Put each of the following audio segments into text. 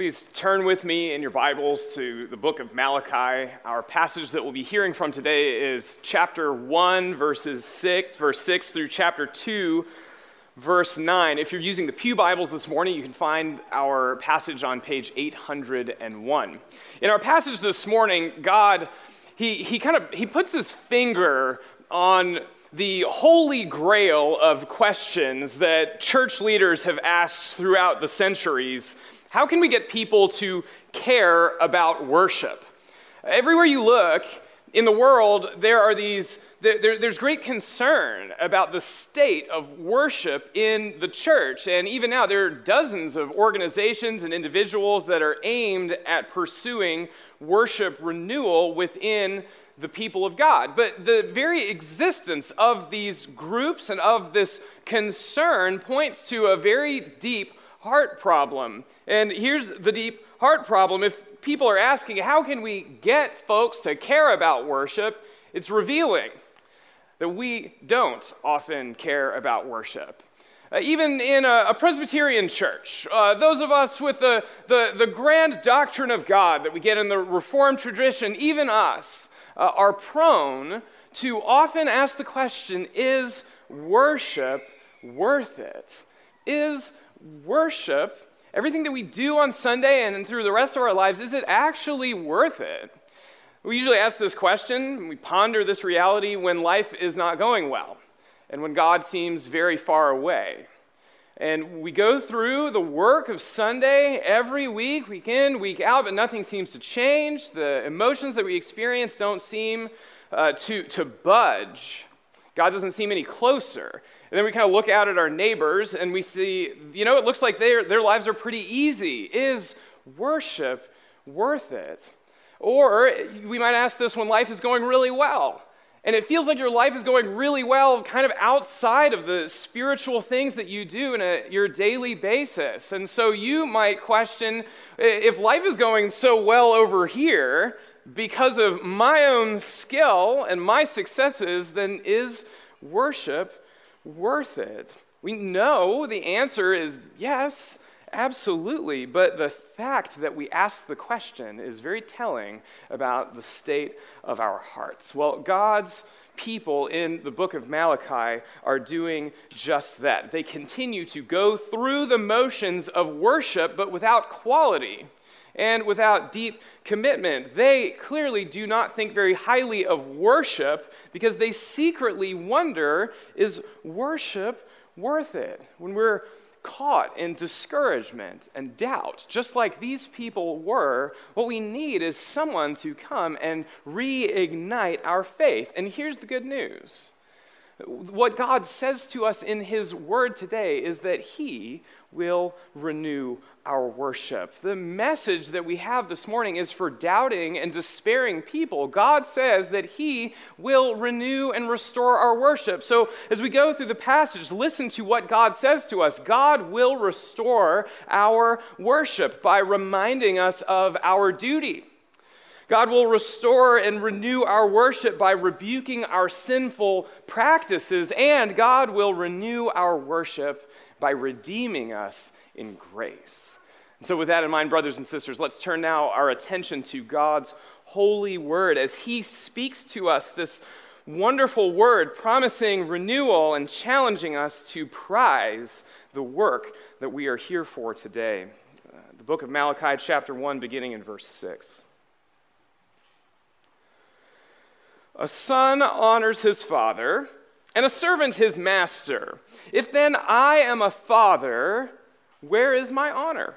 Please turn with me in your Bibles to the book of Malachi. Our passage that we'll be hearing from today is chapter 1, verses 6, verse 6 through chapter 2, verse 9. If you're using the Pew Bibles this morning, you can find our passage on page 801. In our passage this morning, God, he, he kind of he puts his finger on the holy grail of questions that church leaders have asked throughout the centuries how can we get people to care about worship? Everywhere you look in the world, there are these. There, there's great concern about the state of worship in the church. And even now, there are dozens of organizations and individuals that are aimed at pursuing worship renewal within the people of God. But the very existence of these groups and of this concern points to a very deep heart problem. And here's the deep heart problem. If people are asking, how can we get folks to care about worship? It's revealing that we don't often care about worship. Uh, even in a, a Presbyterian church, uh, those of us with the, the, the, grand doctrine of God that we get in the Reformed tradition, even us, uh, are prone to often ask the question is worship worth it? Is worship, everything that we do on Sunday and through the rest of our lives, is it actually worth it? We usually ask this question, we ponder this reality when life is not going well and when God seems very far away. And we go through the work of Sunday every week, week in, week out, but nothing seems to change. The emotions that we experience don't seem uh, to, to budge. God doesn't seem any closer. And then we kind of look out at our neighbors and we see, you know, it looks like their, their lives are pretty easy. Is worship worth it? Or we might ask this when life is going really well. And it feels like your life is going really well, kind of outside of the spiritual things that you do on a, your daily basis. And so you might question if life is going so well over here because of my own skill and my successes, then is worship worth it? We know the answer is yes, absolutely. But the fact that we ask the question is very telling about the state of our hearts. Well, God's people in the book of Malachi are doing just that. They continue to go through the motions of worship, but without quality and without deep commitment. They clearly do not think very highly of worship because they secretly wonder is worship worth it? When we're caught in discouragement and doubt, just like these people were, what we need is someone to come and reignite our faith. And here's the good news. What God says to us in His Word today is that He will renew our worship. The message that we have this morning is for doubting and despairing people. God says that He will renew and restore our worship. So, as we go through the passage, listen to what God says to us. God will restore our worship by reminding us of our duty. God will restore and renew our worship by rebuking our sinful practices, and God will renew our worship by redeeming us in grace. And so, with that in mind, brothers and sisters, let's turn now our attention to God's holy word as He speaks to us this wonderful word promising renewal and challenging us to prize the work that we are here for today. Uh, the book of Malachi, chapter 1, beginning in verse 6. A son honors his father, and a servant his master. If then I am a father, where is my honor?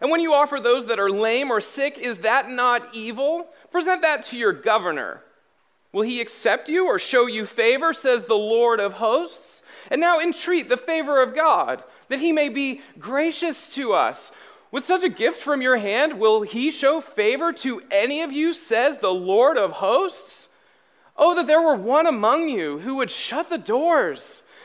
And when you offer those that are lame or sick, is that not evil? Present that to your governor. Will he accept you or show you favor, says the Lord of hosts? And now entreat the favor of God, that he may be gracious to us. With such a gift from your hand, will he show favor to any of you, says the Lord of hosts? Oh, that there were one among you who would shut the doors,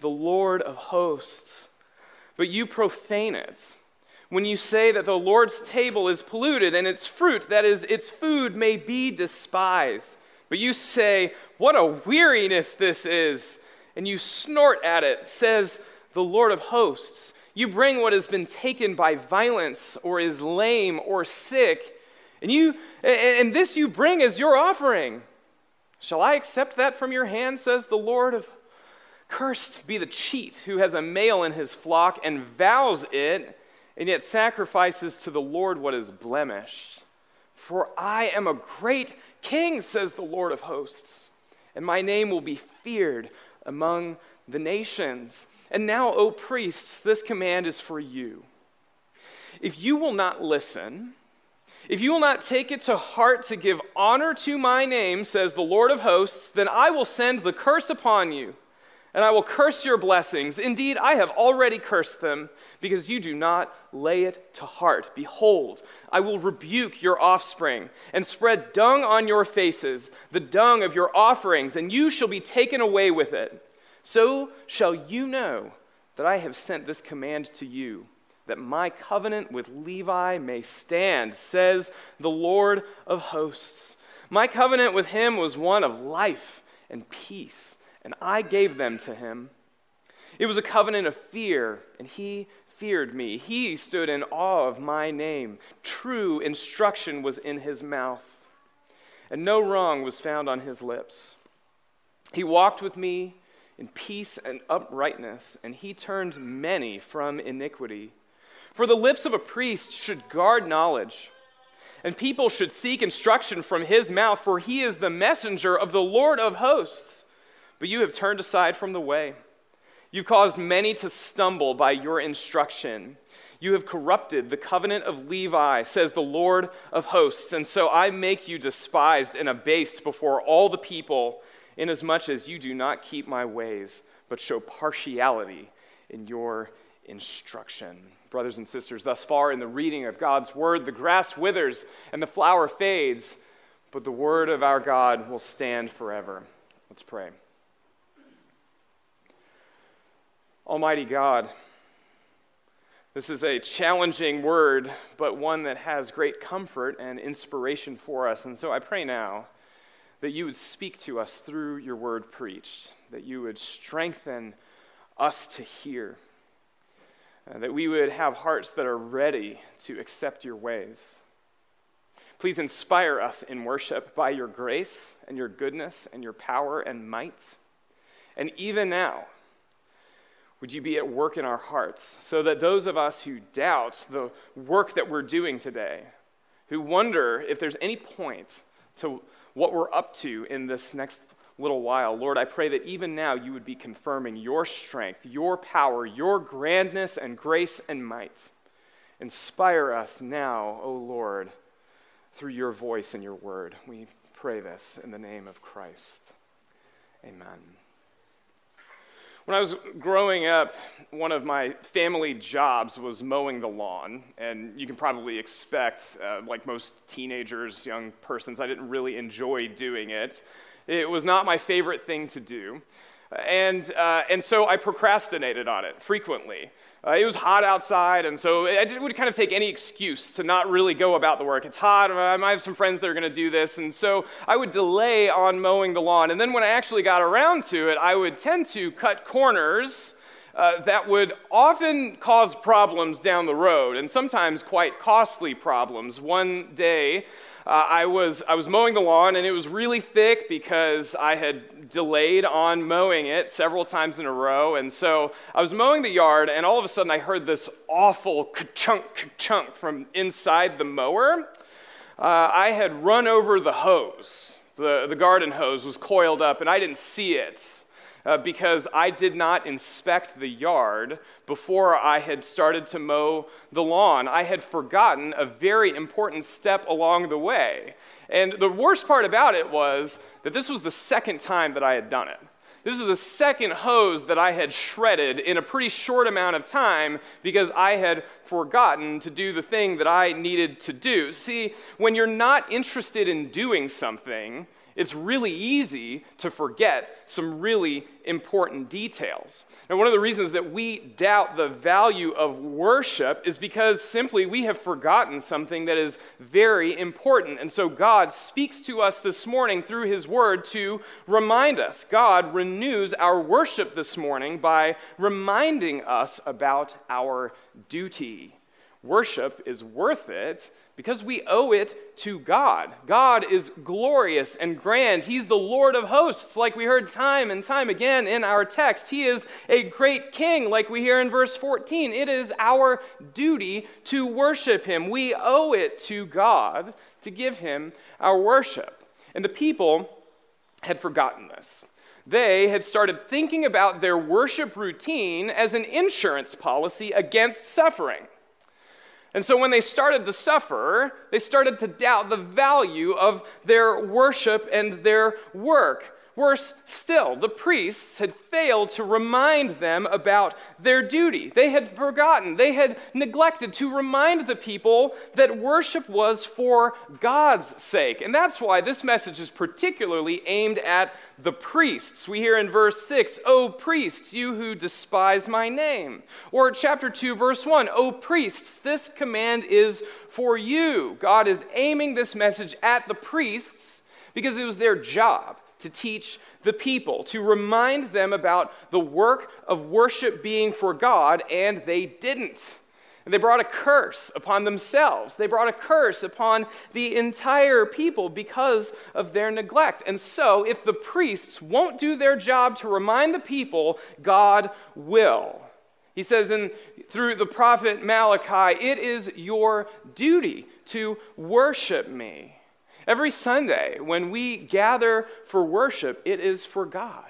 the Lord of hosts. But you profane it. When you say that the Lord's table is polluted and its fruit, that is, its food, may be despised. But you say, What a weariness this is! And you snort at it, says the Lord of hosts. You bring what has been taken by violence or is lame or sick, and you and this you bring as your offering. Shall I accept that from your hand, says the Lord of Cursed be the cheat who has a male in his flock and vows it, and yet sacrifices to the Lord what is blemished. For I am a great king, says the Lord of hosts, and my name will be feared among the nations. And now, O priests, this command is for you. If you will not listen, if you will not take it to heart to give honor to my name, says the Lord of hosts, then I will send the curse upon you, and I will curse your blessings. Indeed, I have already cursed them, because you do not lay it to heart. Behold, I will rebuke your offspring, and spread dung on your faces, the dung of your offerings, and you shall be taken away with it. So shall you know that I have sent this command to you, that my covenant with Levi may stand, says the Lord of hosts. My covenant with him was one of life and peace, and I gave them to him. It was a covenant of fear, and he feared me. He stood in awe of my name. True instruction was in his mouth, and no wrong was found on his lips. He walked with me in peace and uprightness, and he turned many from iniquity. For the lips of a priest should guard knowledge, and people should seek instruction from his mouth, for he is the messenger of the Lord of hosts. But you have turned aside from the way. You've caused many to stumble by your instruction. You have corrupted the covenant of Levi, says the Lord of hosts, and so I make you despised and abased before all the people inasmuch as you do not keep my ways, but show partiality in your instruction. Brothers and sisters, thus far in the reading of God's word, the grass withers and the flower fades, but the word of our God will stand forever. Let's pray. Almighty God, this is a challenging word, but one that has great comfort and inspiration for us. And so I pray now that you would speak to us through your word preached, that you would strengthen us to hear, uh, that we would have hearts that are ready to accept your ways. Please inspire us in worship by your grace and your goodness and your power and might. And even now, would you be at work in our hearts so that those of us who doubt the work that we're doing today, who wonder if there's any point to what we're up to in this next little while. Lord, I pray that even now you would be confirming your strength, your power, your grandness and grace and might. Inspire us now, O Lord, through your voice and your word. We pray this in the name of Christ. Amen. When I was growing up, one of my family jobs was mowing the lawn. And you can probably expect, uh, like most teenagers, young persons, I didn't really enjoy doing it. It was not my favorite thing to do. And, uh, and so I procrastinated on it frequently. Uh, it was hot outside, and so I would kind of take any excuse to not really go about the work. It's hot, I might have some friends that are going to do this, and so I would delay on mowing the lawn. And then when I actually got around to it, I would tend to cut corners uh, that would often cause problems down the road, and sometimes quite costly problems. One day, uh, I, was, I was mowing the lawn, and it was really thick because I had delayed on mowing it several times in a row. And so I was mowing the yard, and all of a sudden I heard this awful ka-chunk, ka-chunk from inside the mower. Uh, I had run over the hose. The, the garden hose was coiled up, and I didn't see it uh, because I did not inspect the yard before I had started to mow the lawn. I had forgotten a very important step along the way. And the worst part about it was that this was the second time that I had done it. This was the second hose that I had shredded in a pretty short amount of time because I had forgotten to do the thing that I needed to do. See, when you're not interested in doing something, it's really easy to forget some really important details. And one of the reasons that we doubt the value of worship is because simply we have forgotten something that is very important. And so God speaks to us this morning through His Word to remind us. God renews our worship this morning by reminding us about our duty. Worship is worth it because we owe it to God. God is glorious and grand. He's the Lord of hosts, like we heard time and time again in our text. He is a great king, like we hear in verse 14. It is our duty to worship him. We owe it to God to give him our worship. And the people had forgotten this. They had started thinking about their worship routine as an insurance policy against suffering. And so when they started to suffer, they started to doubt the value of their worship and their work. Worse still, the priests had failed to remind them about their duty. They had forgotten, they had neglected to remind the people that worship was for God's sake. And that's why this message is particularly aimed at the priests. We hear in verse 6, O priests, you who despise my name. Or chapter 2, verse 1, O priests, this command is for you. God is aiming this message at the priests because it was their job to teach the people, to remind them about the work of worship being for God, and they didn't. And they brought a curse upon themselves. They brought a curse upon the entire people because of their neglect. And so, if the priests won't do their job to remind the people, God will. He says in, through the prophet Malachi, it is your duty to worship me. Every Sunday, when we gather for worship, it is for God.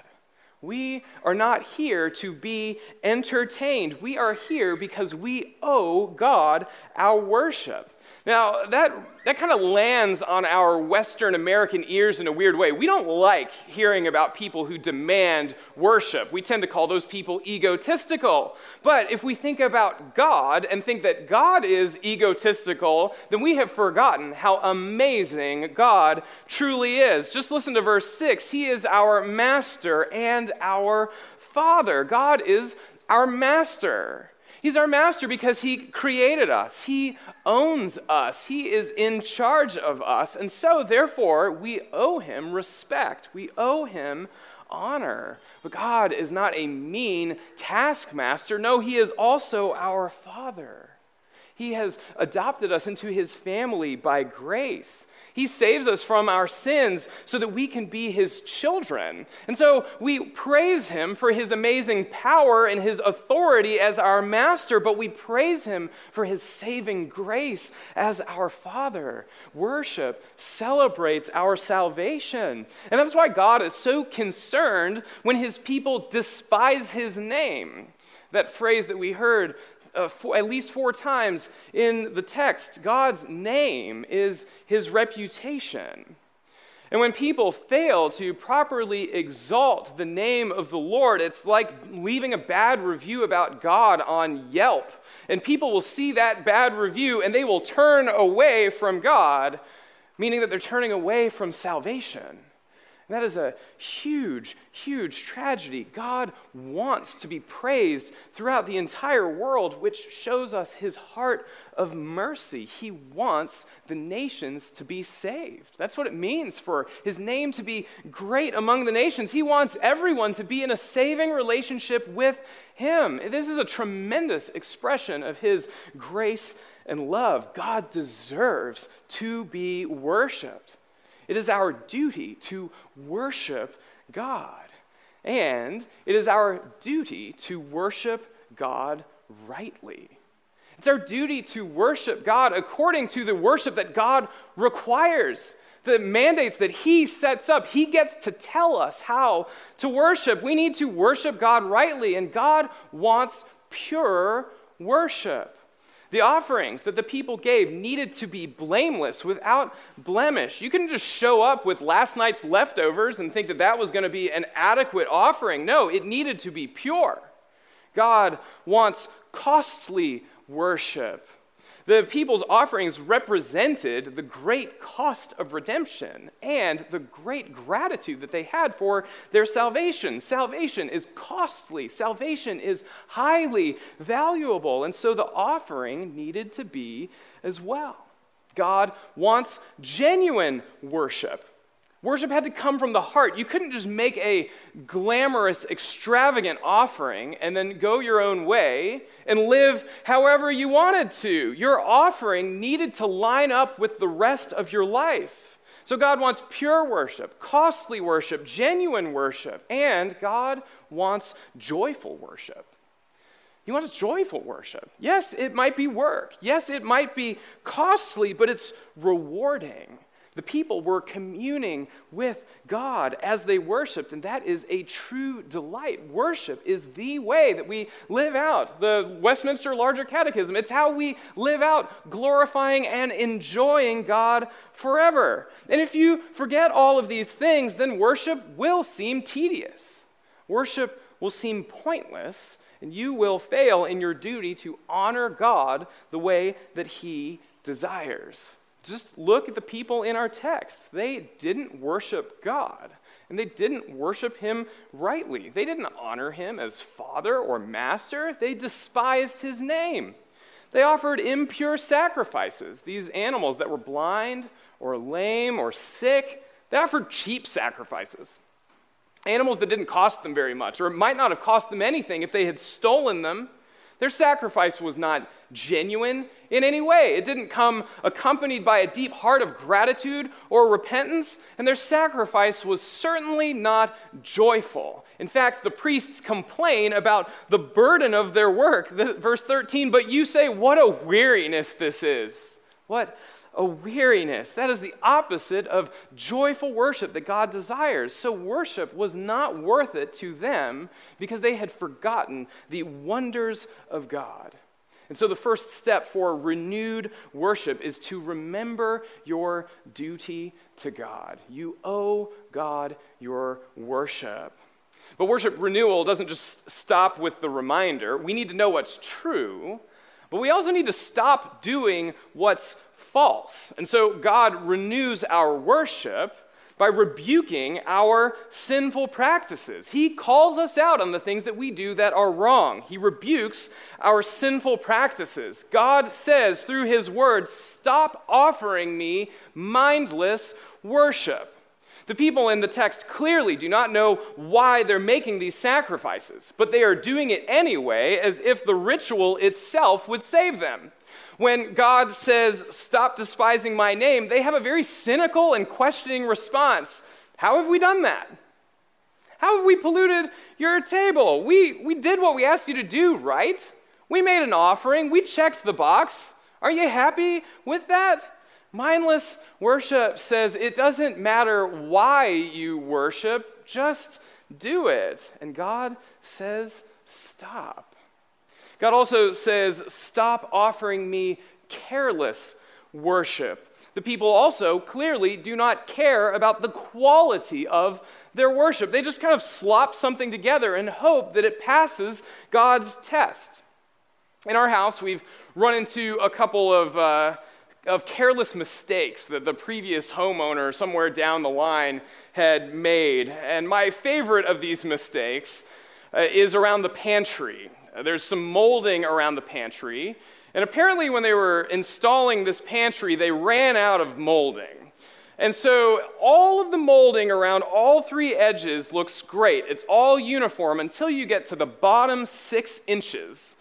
We are not here to be entertained. We are here because we owe God our worship. Now, that, that kind of lands on our Western American ears in a weird way. We don't like hearing about people who demand worship. We tend to call those people egotistical. But if we think about God and think that God is egotistical, then we have forgotten how amazing God truly is. Just listen to verse 6 He is our master and our Father. God is our master. He's our master because he created us. He owns us. He is in charge of us. And so, therefore, we owe him respect. We owe him honor. But God is not a mean taskmaster. No, he is also our father. He has adopted us into his family by grace. He saves us from our sins so that we can be his children. And so we praise him for his amazing power and his authority as our master, but we praise him for his saving grace as our father. Worship celebrates our salvation. And that's why God is so concerned when his people despise his name. That phrase that we heard uh, at least four times in the text, God's name is his reputation. And when people fail to properly exalt the name of the Lord, it's like leaving a bad review about God on Yelp. And people will see that bad review and they will turn away from God, meaning that they're turning away from salvation. And that is a huge, huge tragedy. God wants to be praised throughout the entire world, which shows us his heart of mercy. He wants the nations to be saved. That's what it means for his name to be great among the nations. He wants everyone to be in a saving relationship with him. This is a tremendous expression of his grace and love. God deserves to be worshiped. It is our duty to worship God. And it is our duty to worship God rightly. It's our duty to worship God according to the worship that God requires, the mandates that He sets up. He gets to tell us how to worship. We need to worship God rightly, and God wants pure worship. The offerings that the people gave needed to be blameless, without blemish. You couldn't just show up with last night's leftovers and think that that was going to be an adequate offering. No, it needed to be pure. God wants costly worship. The people's offerings represented the great cost of redemption and the great gratitude that they had for their salvation. Salvation is costly, salvation is highly valuable, and so the offering needed to be as well. God wants genuine worship. Worship had to come from the heart. You couldn't just make a glamorous, extravagant offering and then go your own way and live however you wanted to. Your offering needed to line up with the rest of your life. So God wants pure worship, costly worship, genuine worship, and God wants joyful worship. He wants joyful worship. Yes, it might be work. Yes, it might be costly, but it's rewarding. The people were communing with God as they worshiped, and that is a true delight. Worship is the way that we live out the Westminster Larger Catechism. It's how we live out glorifying and enjoying God forever. And if you forget all of these things, then worship will seem tedious. Worship will seem pointless, and you will fail in your duty to honor God the way that He desires. Just look at the people in our text. They didn't worship God, and they didn't worship him rightly. They didn't honor him as father or master, they despised his name. They offered impure sacrifices, these animals that were blind or lame or sick. They offered cheap sacrifices, animals that didn't cost them very much, or might not have cost them anything if they had stolen them their sacrifice was not genuine in any way. It didn't come accompanied by a deep heart of gratitude or repentance, and their sacrifice was certainly not joyful. In fact, the priests complain about the burden of their work. verse 13, but you say, What a weariness this is! What a weariness. That is the opposite of joyful worship that God desires. So, worship was not worth it to them because they had forgotten the wonders of God. And so, the first step for renewed worship is to remember your duty to God. You owe God your worship. But worship renewal doesn't just stop with the reminder. We need to know what's true, but we also need to stop doing what's false. And so God renews our worship by rebuking our sinful practices. He calls us out on the things that we do that are wrong. He rebukes our sinful practices. God says through His word, Stop offering me mindless worship. The people in the text clearly do not know why they're making these sacrifices, but they are doing it anyway as if the ritual itself would save them. When God says, Stop despising my name, they have a very cynical and questioning response. How have we done that? How have we polluted your table? We, we did what we asked you to do, right? We made an offering, we checked the box. Are you happy with that? Mindless worship says it doesn't matter why you worship, just do it. And God says, stop. God also says, Stop offering me careless worship. The people also clearly do not care about the quality of their worship. They just kind of slop something together and hope that it passes God's test. In our house, we've run into a couple of uh, of careless mistakes that the previous homeowner somewhere down the line had made. And my favorite of these mistakes uh, is around the pantry. There's some molding around the pantry. And apparently, when they were installing this pantry, they ran out of molding. And so all of the molding around all three edges looks great. It's all uniform until you get to the bottom six inches,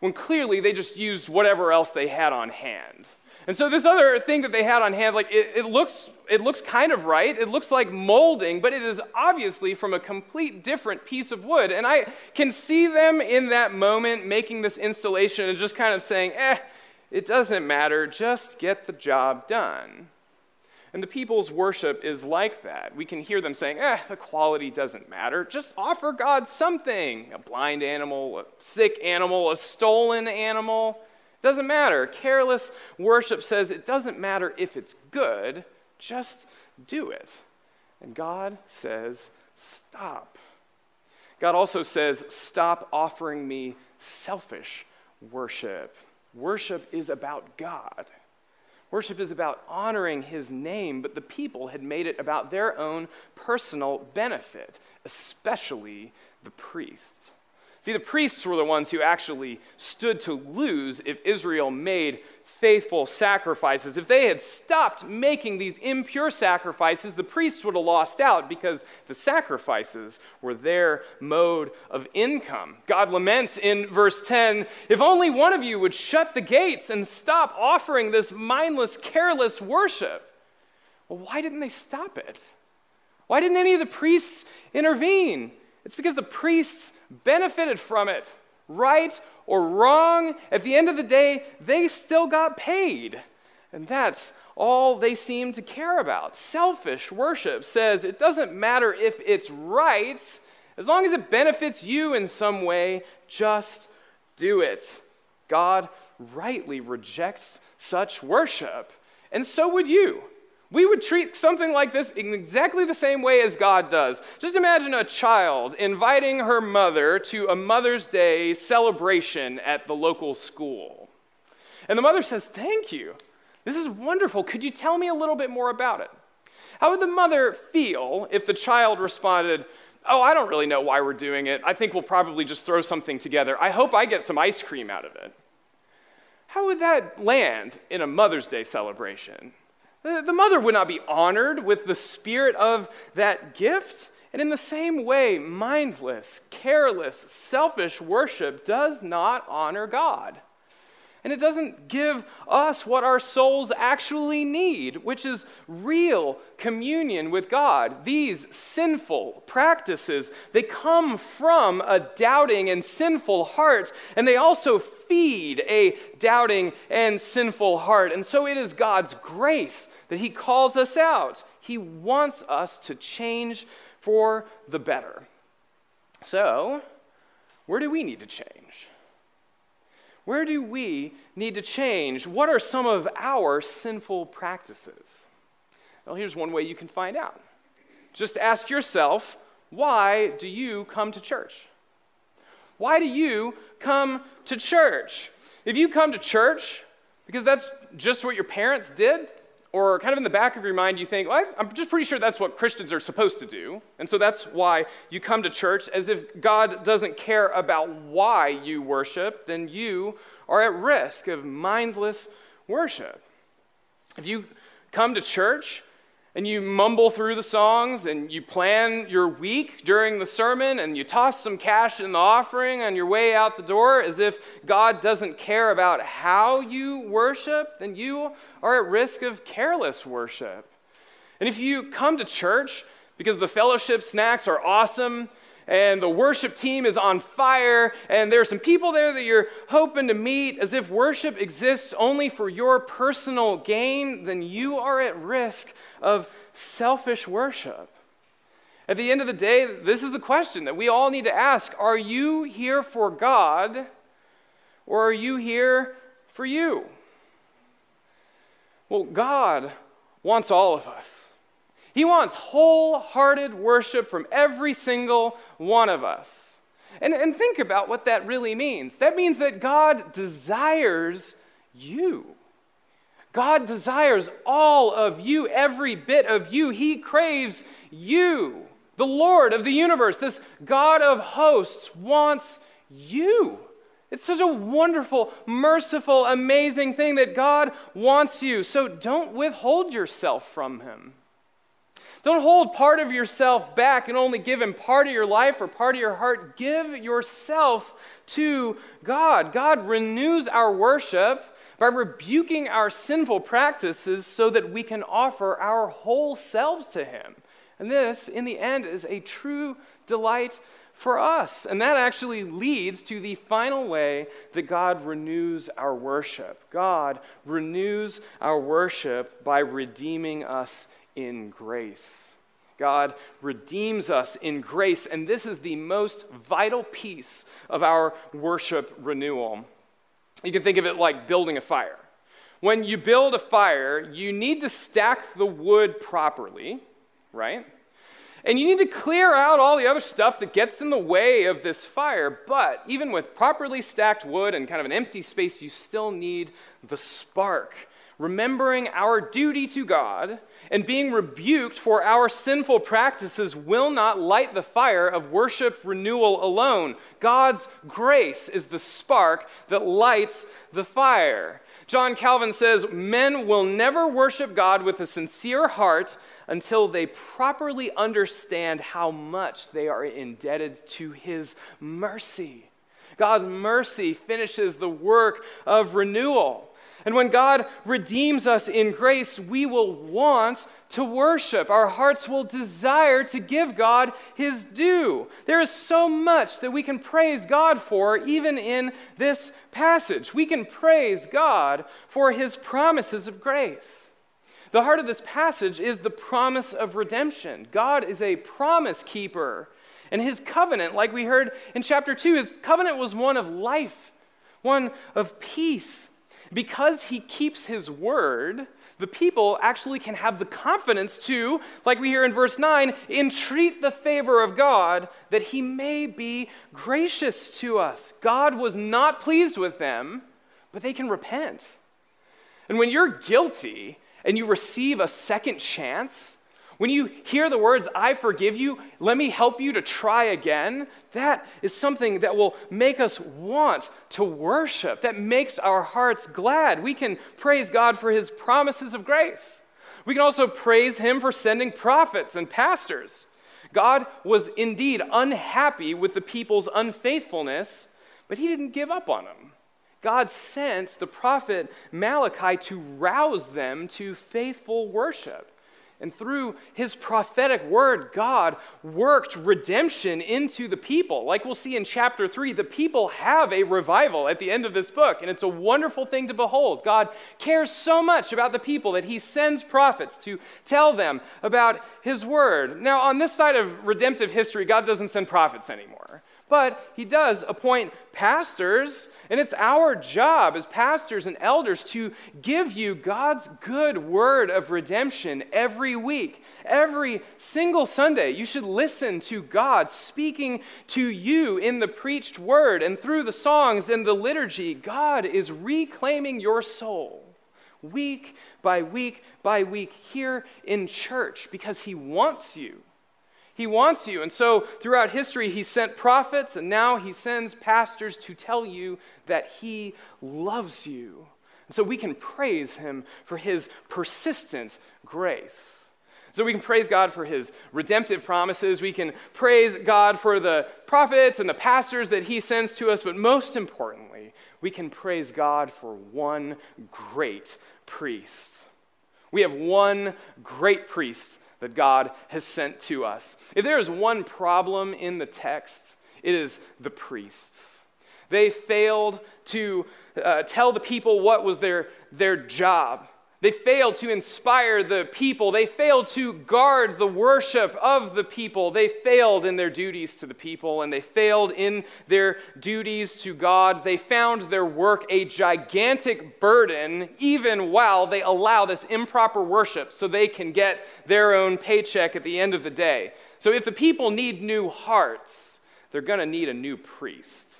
when clearly they just used whatever else they had on hand. And so this other thing that they had on hand, like it, it, looks, it looks kind of right. It looks like molding, but it is obviously from a complete different piece of wood. And I can see them in that moment making this installation and just kind of saying, eh, it doesn't matter, just get the job done. And the people's worship is like that. We can hear them saying, eh, the quality doesn't matter. Just offer God something a blind animal, a sick animal, a stolen animal. Doesn't matter. Careless worship says it doesn't matter if it's good, just do it. And God says, stop. God also says, stop offering me selfish worship. Worship is about God. Worship is about honoring his name, but the people had made it about their own personal benefit, especially the priests. See, the priests were the ones who actually stood to lose if Israel made faithful sacrifices. If they had stopped making these impure sacrifices, the priests would have lost out because the sacrifices were their mode of income. God laments in verse 10 if only one of you would shut the gates and stop offering this mindless, careless worship. Well, why didn't they stop it? Why didn't any of the priests intervene? It's because the priests benefited from it right or wrong, at the end of the day, they still got paid. And that's all they seem to care about. Selfish worship says it doesn't matter if it's right, as long as it benefits you in some way, just do it. God rightly rejects such worship, and so would you. We would treat something like this in exactly the same way as God does. Just imagine a child inviting her mother to a Mother's Day celebration at the local school. And the mother says, Thank you. This is wonderful. Could you tell me a little bit more about it? How would the mother feel if the child responded, Oh, I don't really know why we're doing it. I think we'll probably just throw something together. I hope I get some ice cream out of it. How would that land in a Mother's Day celebration? The mother would not be honored with the spirit of that gift. And in the same way, mindless, careless, selfish worship does not honor God. And it doesn't give us what our souls actually need, which is real communion with God. These sinful practices, they come from a doubting and sinful heart, and they also feed a doubting and sinful heart. And so it is God's grace that He calls us out. He wants us to change for the better. So, where do we need to change? Where do we need to change? What are some of our sinful practices? Well, here's one way you can find out. Just ask yourself, why do you come to church? Why do you come to church? If you come to church because that's just what your parents did, or kind of in the back of your mind, you think, well, I'm just pretty sure that's what Christians are supposed to do. And so that's why you come to church, as if God doesn't care about why you worship, then you are at risk of mindless worship. If you come to church and you mumble through the songs and you plan your week during the sermon and you toss some cash in the offering on your way out the door as if God doesn't care about how you worship, then you are at risk of careless worship. And if you come to church because the fellowship snacks are awesome and the worship team is on fire, and there are some people there that you're hoping to meet, as if worship exists only for your personal gain, then you are at risk of selfish worship. At the end of the day, this is the question that we all need to ask Are you here for God, or are you here for you? Well, God wants all of us. He wants wholehearted worship from every single one of us. And, and think about what that really means. That means that God desires you. God desires all of you, every bit of you. He craves you. The Lord of the universe, this God of hosts, wants you. It's such a wonderful, merciful, amazing thing that God wants you. So don't withhold yourself from Him. Don't hold part of yourself back and only give Him part of your life or part of your heart. Give yourself to God. God renews our worship by rebuking our sinful practices so that we can offer our whole selves to Him. And this, in the end, is a true delight for us. And that actually leads to the final way that God renews our worship. God renews our worship by redeeming us in grace. God redeems us in grace, and this is the most vital piece of our worship renewal. You can think of it like building a fire. When you build a fire, you need to stack the wood properly, right? And you need to clear out all the other stuff that gets in the way of this fire. But even with properly stacked wood and kind of an empty space, you still need the spark. Remembering our duty to God and being rebuked for our sinful practices will not light the fire of worship renewal alone. God's grace is the spark that lights the fire. John Calvin says, Men will never worship God with a sincere heart until they properly understand how much they are indebted to His mercy. God's mercy finishes the work of renewal. And when God redeems us in grace, we will want to worship. Our hearts will desire to give God his due. There is so much that we can praise God for, even in this passage. We can praise God for his promises of grace. The heart of this passage is the promise of redemption. God is a promise keeper. And his covenant, like we heard in chapter 2, his covenant was one of life, one of peace. Because he keeps his word, the people actually can have the confidence to, like we hear in verse 9, entreat the favor of God that he may be gracious to us. God was not pleased with them, but they can repent. And when you're guilty, and you receive a second chance, when you hear the words, I forgive you, let me help you to try again, that is something that will make us want to worship, that makes our hearts glad. We can praise God for his promises of grace. We can also praise him for sending prophets and pastors. God was indeed unhappy with the people's unfaithfulness, but he didn't give up on them. God sent the prophet Malachi to rouse them to faithful worship. And through his prophetic word, God worked redemption into the people. Like we'll see in chapter 3, the people have a revival at the end of this book, and it's a wonderful thing to behold. God cares so much about the people that he sends prophets to tell them about his word. Now, on this side of redemptive history, God doesn't send prophets anymore. But he does appoint pastors, and it's our job as pastors and elders to give you God's good word of redemption every week. Every single Sunday, you should listen to God speaking to you in the preached word and through the songs and the liturgy. God is reclaiming your soul week by week by week here in church because he wants you he wants you. And so throughout history, he sent prophets, and now he sends pastors to tell you that he loves you. And so we can praise him for his persistent grace. So we can praise God for his redemptive promises. We can praise God for the prophets and the pastors that he sends to us. But most importantly, we can praise God for one great priest. We have one great priest that God has sent to us. If there is one problem in the text, it is the priests. They failed to uh, tell the people what was their, their job. They failed to inspire the people. They failed to guard the worship of the people. They failed in their duties to the people and they failed in their duties to God. They found their work a gigantic burden, even while they allow this improper worship so they can get their own paycheck at the end of the day. So if the people need new hearts, they're going to need a new priest.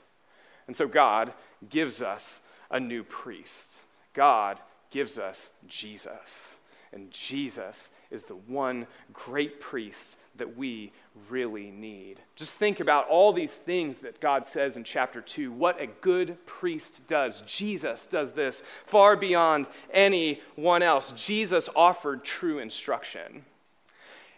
And so God gives us a new priest. God gives us Jesus. And Jesus is the one great priest that we really need. Just think about all these things that God says in chapter 2. What a good priest does. Jesus does this far beyond anyone else. Jesus offered true instruction.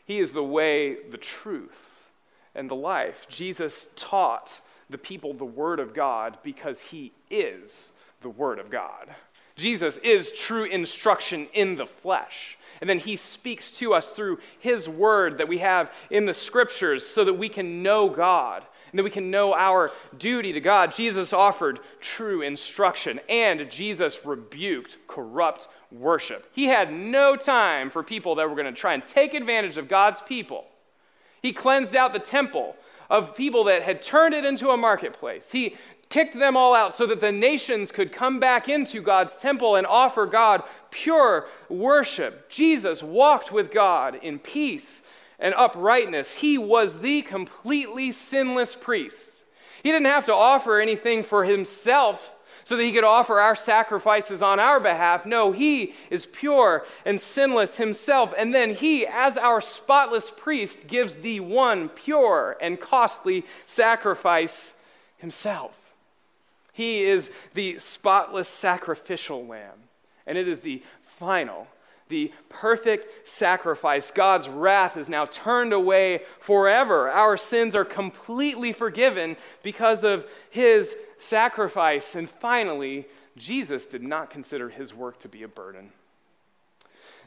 He is the way, the truth, and the life. Jesus taught the people the Word of God because He is the Word of God. Jesus is true instruction in the flesh. And then he speaks to us through his word that we have in the scriptures so that we can know God and that we can know our duty to God. Jesus offered true instruction and Jesus rebuked corrupt worship. He had no time for people that were going to try and take advantage of God's people. He cleansed out the temple of people that had turned it into a marketplace. He kicked them all out so that the nations could come back into God's temple and offer God pure worship. Jesus walked with God in peace and uprightness. He was the completely sinless priest. He didn't have to offer anything for himself so that he could offer our sacrifices on our behalf. No, he is pure and sinless himself. And then he, as our spotless priest, gives the one pure and costly sacrifice himself. He is the spotless sacrificial lamb, and it is the final, the perfect sacrifice. God's wrath is now turned away forever. Our sins are completely forgiven because of his sacrifice. And finally, Jesus did not consider his work to be a burden.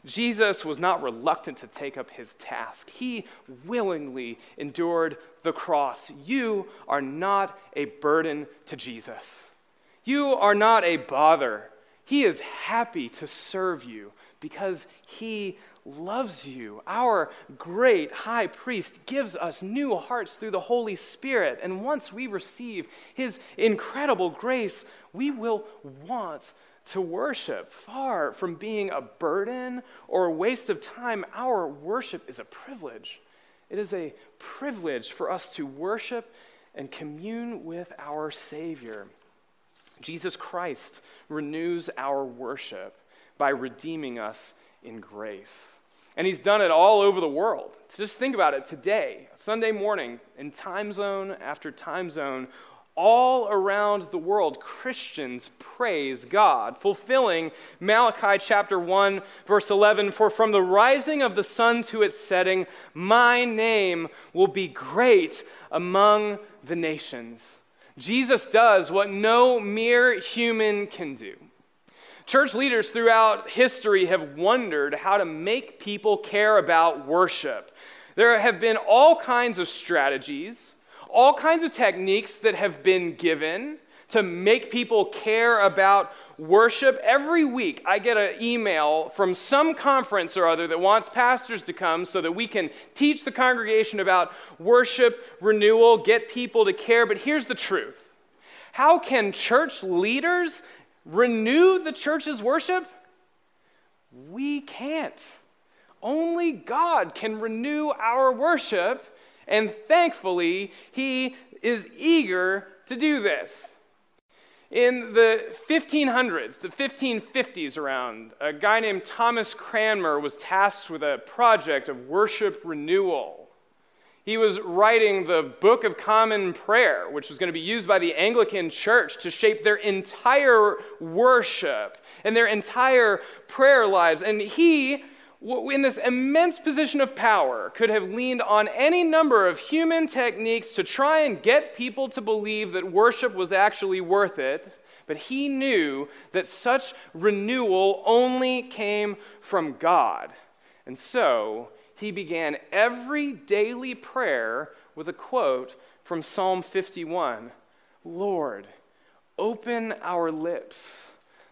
Jesus was not reluctant to take up his task. He willingly endured the cross. You are not a burden to Jesus. You are not a bother. He is happy to serve you because he loves you. Our great high priest gives us new hearts through the Holy Spirit. And once we receive his incredible grace, we will want to worship. Far from being a burden or a waste of time, our worship is a privilege. It is a privilege for us to worship and commune with our Savior. Jesus Christ renews our worship by redeeming us in grace. And he's done it all over the world. Just think about it today, Sunday morning, in time zone after time zone, all around the world, Christians praise God, fulfilling Malachi chapter 1, verse 11 For from the rising of the sun to its setting, my name will be great among the nations. Jesus does what no mere human can do. Church leaders throughout history have wondered how to make people care about worship. There have been all kinds of strategies all kinds of techniques that have been given to make people care about worship. Every week, I get an email from some conference or other that wants pastors to come so that we can teach the congregation about worship renewal, get people to care. But here's the truth how can church leaders renew the church's worship? We can't. Only God can renew our worship and thankfully, he is eager to do this. In the 1500s, the 1550s around, a guy named Thomas Cranmer was tasked with a project of worship renewal. He was writing the Book of Common Prayer, which was going to be used by the Anglican Church to shape their entire worship and their entire prayer lives. And he in this immense position of power, could have leaned on any number of human techniques to try and get people to believe that worship was actually worth it. But he knew that such renewal only came from God. And so he began every daily prayer with a quote from Psalm 51 Lord, open our lips,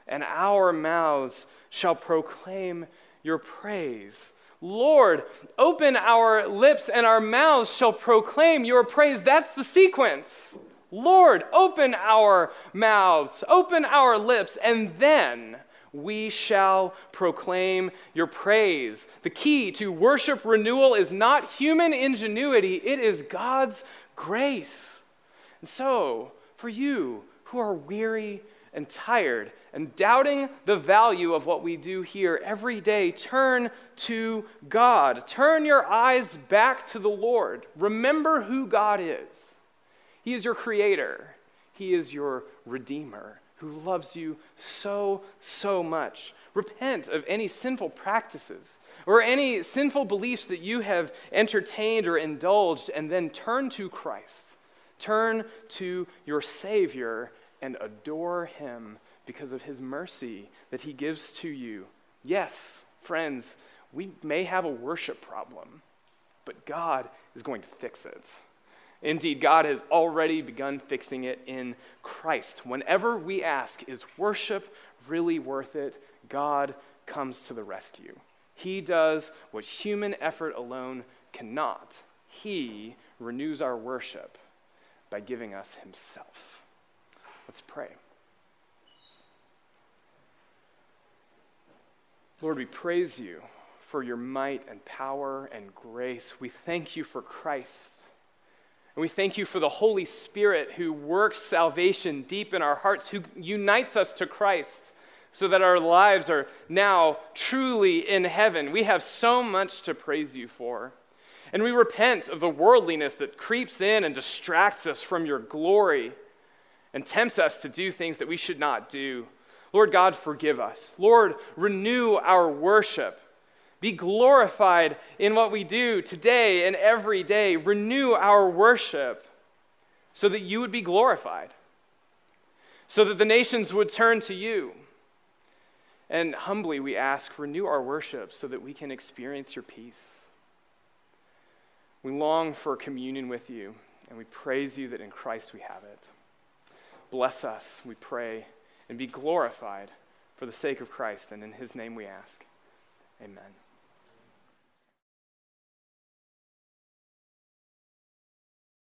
and our mouths shall proclaim your praise. Lord, open our lips and our mouths shall proclaim your praise. That's the sequence. Lord, open our mouths, open our lips, and then we shall proclaim your praise. The key to worship renewal is not human ingenuity, it is God's grace. And so, for you who are weary and tired and doubting the value of what we do here every day, turn to God. Turn your eyes back to the Lord. Remember who God is. He is your creator, He is your redeemer who loves you so, so much. Repent of any sinful practices or any sinful beliefs that you have entertained or indulged, and then turn to Christ. Turn to your Savior and adore Him because of His mercy that He gives to you. Yes, friends, we may have a worship problem, but God is going to fix it. Indeed, God has already begun fixing it in Christ. Whenever we ask, is worship really worth it? God comes to the rescue. He does what human effort alone cannot. He renews our worship by giving us Himself. Let's pray. Lord, we praise you for your might and power and grace. We thank you for Christ. And we thank you for the Holy Spirit who works salvation deep in our hearts, who unites us to Christ so that our lives are now truly in heaven. We have so much to praise you for. And we repent of the worldliness that creeps in and distracts us from your glory and tempts us to do things that we should not do. Lord God, forgive us. Lord, renew our worship. Be glorified in what we do today and every day. Renew our worship so that you would be glorified, so that the nations would turn to you. And humbly we ask, renew our worship so that we can experience your peace. We long for communion with you, and we praise you that in Christ we have it. Bless us, we pray, and be glorified for the sake of Christ, and in his name we ask. Amen.